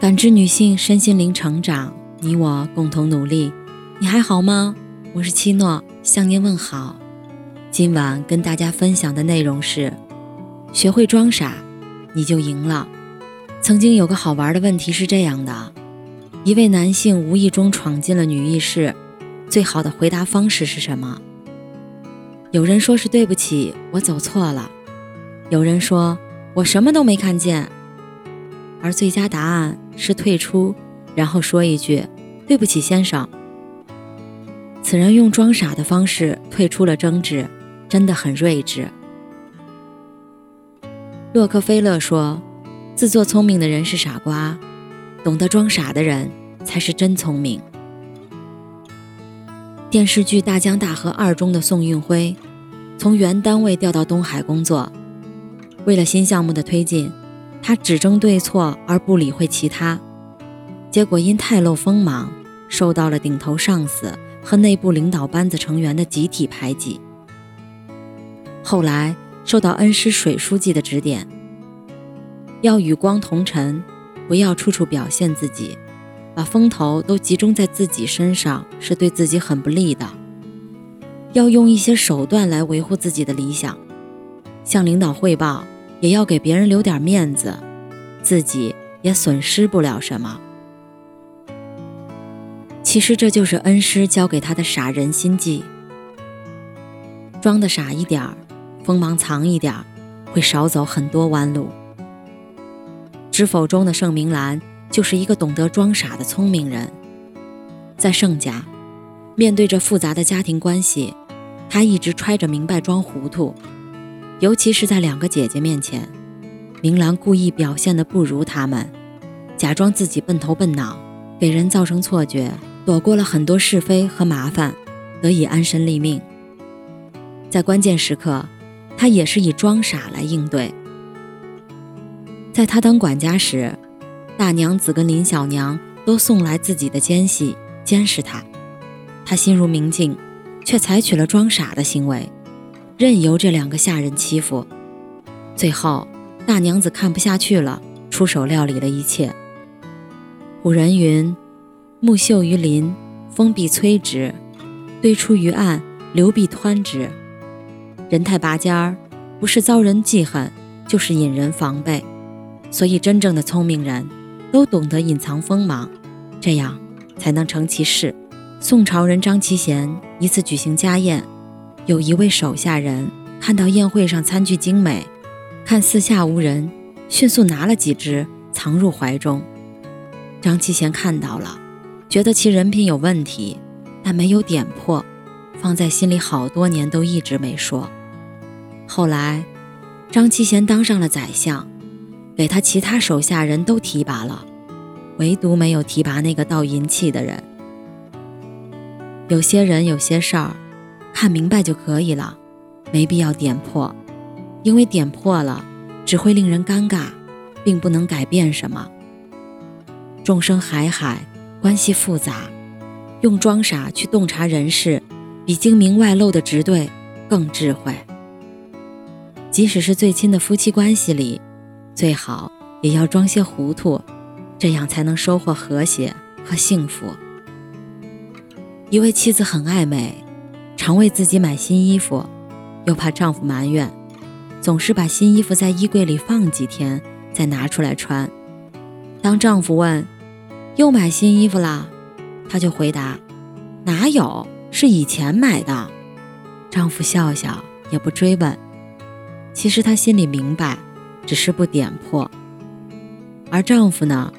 感知女性身心灵成长，你我共同努力。你还好吗？我是七诺，向您问好。今晚跟大家分享的内容是：学会装傻，你就赢了。曾经有个好玩的问题是这样的：一位男性无意中闯进了女浴室，最好的回答方式是什么？有人说是对不起，我走错了；有人说我什么都没看见。而最佳答案是退出，然后说一句“对不起，先生”。此人用装傻的方式退出了争执，真的很睿智。洛克菲勒说：“自作聪明的人是傻瓜，懂得装傻的人才是真聪明。”电视剧《大江大河二》中的宋运辉，从原单位调到东海工作，为了新项目的推进。他只争对错而不理会其他，结果因太露锋芒，受到了顶头上司和内部领导班子成员的集体排挤。后来受到恩师水书记的指点，要与光同尘，不要处处表现自己，把风头都集中在自己身上是对自己很不利的。要用一些手段来维护自己的理想，向领导汇报。也要给别人留点面子，自己也损失不了什么。其实这就是恩师教给他的傻人心计：装的傻一点儿，锋芒藏一点儿，会少走很多弯路。知否中的盛明兰就是一个懂得装傻的聪明人。在盛家，面对着复杂的家庭关系，他一直揣着明白装糊涂。尤其是在两个姐姐面前，明兰故意表现的不如她们，假装自己笨头笨脑，给人造成错觉，躲过了很多是非和麻烦，得以安身立命。在关键时刻，她也是以装傻来应对。在她当管家时，大娘子跟林小娘都送来自己的奸细监视她，她心如明镜，却采取了装傻的行为。任由这两个下人欺负，最后大娘子看不下去了，出手料理了一切。古人云：“木秀于林，风必摧之；堆出于岸，流必湍之。”人太拔尖儿，不是遭人记恨，就是引人防备。所以，真正的聪明人都懂得隐藏锋芒，这样才能成其事。宋朝人张其贤一次举行家宴。有一位手下人看到宴会上餐具精美，看四下无人，迅速拿了几只藏入怀中。张其贤看到了，觉得其人品有问题，但没有点破，放在心里好多年都一直没说。后来，张其贤当上了宰相，给他其他手下人都提拔了，唯独没有提拔那个倒银器的人。有些人，有些事儿。看明白就可以了，没必要点破，因为点破了只会令人尴尬，并不能改变什么。众生海海，关系复杂，用装傻去洞察人事，比精明外露的直对更智慧。即使是最亲的夫妻关系里，最好也要装些糊涂，这样才能收获和谐和幸福。一位妻子很爱美。常为自己买新衣服，又怕丈夫埋怨，总是把新衣服在衣柜里放几天，再拿出来穿。当丈夫问：“又买新衣服啦？”她就回答：“哪有，是以前买的。”丈夫笑笑，也不追问。其实她心里明白，只是不点破。而丈夫呢，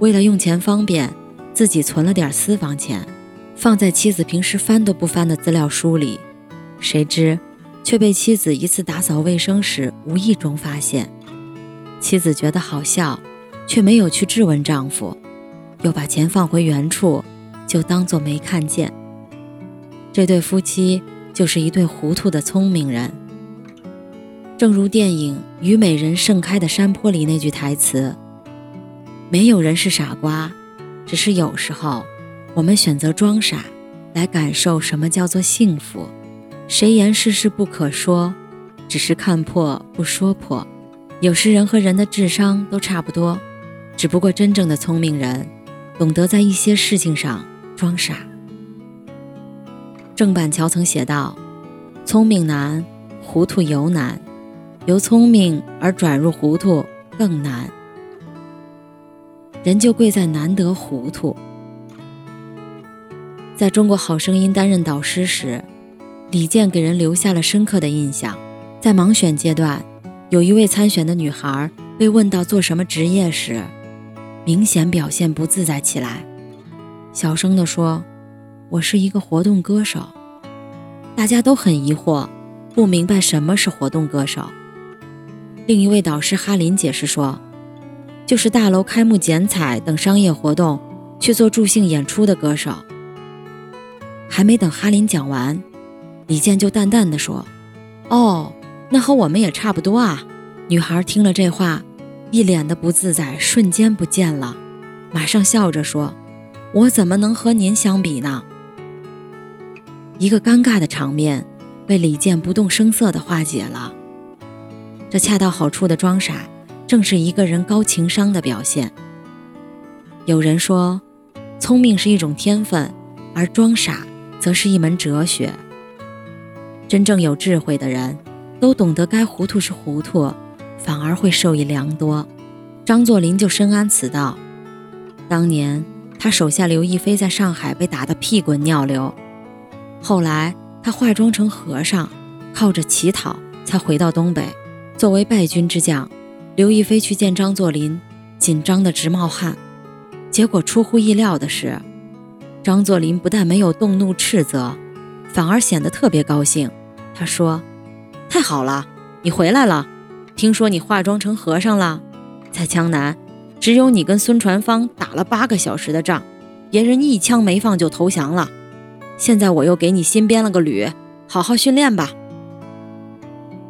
为了用钱方便，自己存了点私房钱。放在妻子平时翻都不翻的资料书里，谁知却被妻子一次打扫卫生时无意中发现。妻子觉得好笑，却没有去质问丈夫，又把钱放回原处，就当做没看见。这对夫妻就是一对糊涂的聪明人。正如电影《虞美人盛开的山坡》里那句台词：“没有人是傻瓜，只是有时候。”我们选择装傻，来感受什么叫做幸福。谁言世事不可说，只是看破不说破。有时人和人的智商都差不多，只不过真正的聪明人，懂得在一些事情上装傻。郑板桥曾写道：“聪明难，糊涂尤难；由聪明而转入糊涂更难。人就贵在难得糊涂。”在中国好声音担任导师时，李健给人留下了深刻的印象。在盲选阶段，有一位参选的女孩被问到做什么职业时，明显表现不自在起来，小声地说：“我是一个活动歌手。”大家都很疑惑，不明白什么是活动歌手。另一位导师哈林解释说：“就是大楼开幕剪彩等商业活动去做助兴演出的歌手。”还没等哈林讲完，李健就淡淡的说：“哦，那和我们也差不多啊。”女孩听了这话。一脸的不自在瞬间不见了，马上笑着说：“我怎么能和您相比呢？”一个尴尬的场面被李健不动声色的化解了。这恰到好处的装傻，正是一个人高情商的表现。有人说，聪明是一种天分，而装傻则是一门哲学。真正有智慧的人，都懂得该糊涂是糊涂。反而会受益良多。张作霖就深谙此道。当年他手下刘亦菲在上海被打得屁滚尿流，后来他化妆成和尚，靠着乞讨才回到东北。作为败军之将，刘亦菲去见张作霖，紧张得直冒汗。结果出乎意料的是，张作霖不但没有动怒斥责，反而显得特别高兴。他说：“太好了，你回来了。”听说你化妆成和尚了，在江南，只有你跟孙传芳打了八个小时的仗，别人一枪没放就投降了。现在我又给你新编了个旅，好好训练吧。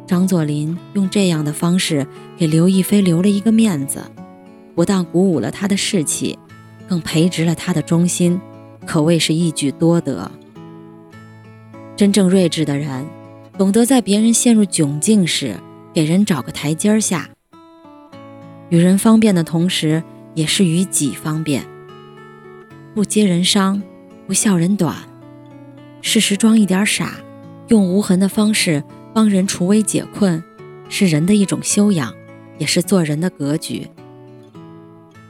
张作霖用这样的方式给刘亦菲留了一个面子，不但鼓舞了她的士气，更培植了她的忠心，可谓是一举多得。真正睿智的人，懂得在别人陷入窘境时。给人找个台阶下，与人方便的同时，也是与己方便。不揭人伤，不笑人短，适时装一点傻，用无痕的方式帮人除危解困，是人的一种修养，也是做人的格局。《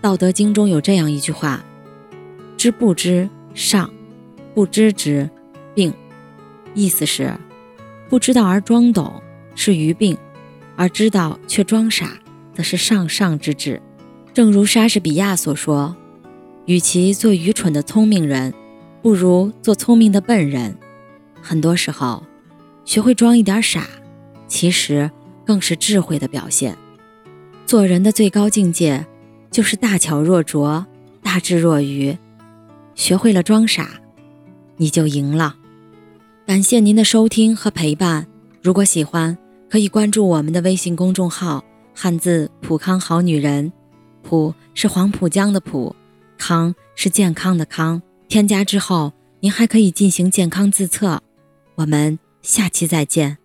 道德经》中有这样一句话：“知不知上，不知之病。”意思是，不知道而装懂是愚病。而知道却装傻，则是上上之治。正如莎士比亚所说：“与其做愚蠢的聪明人，不如做聪明的笨人。”很多时候，学会装一点傻，其实更是智慧的表现。做人的最高境界，就是大巧若拙，大智若愚。学会了装傻，你就赢了。感谢您的收听和陪伴。如果喜欢，可以关注我们的微信公众号“汉字普康好女人”，普是黄浦江的浦，康是健康的康。添加之后，您还可以进行健康自测。我们下期再见。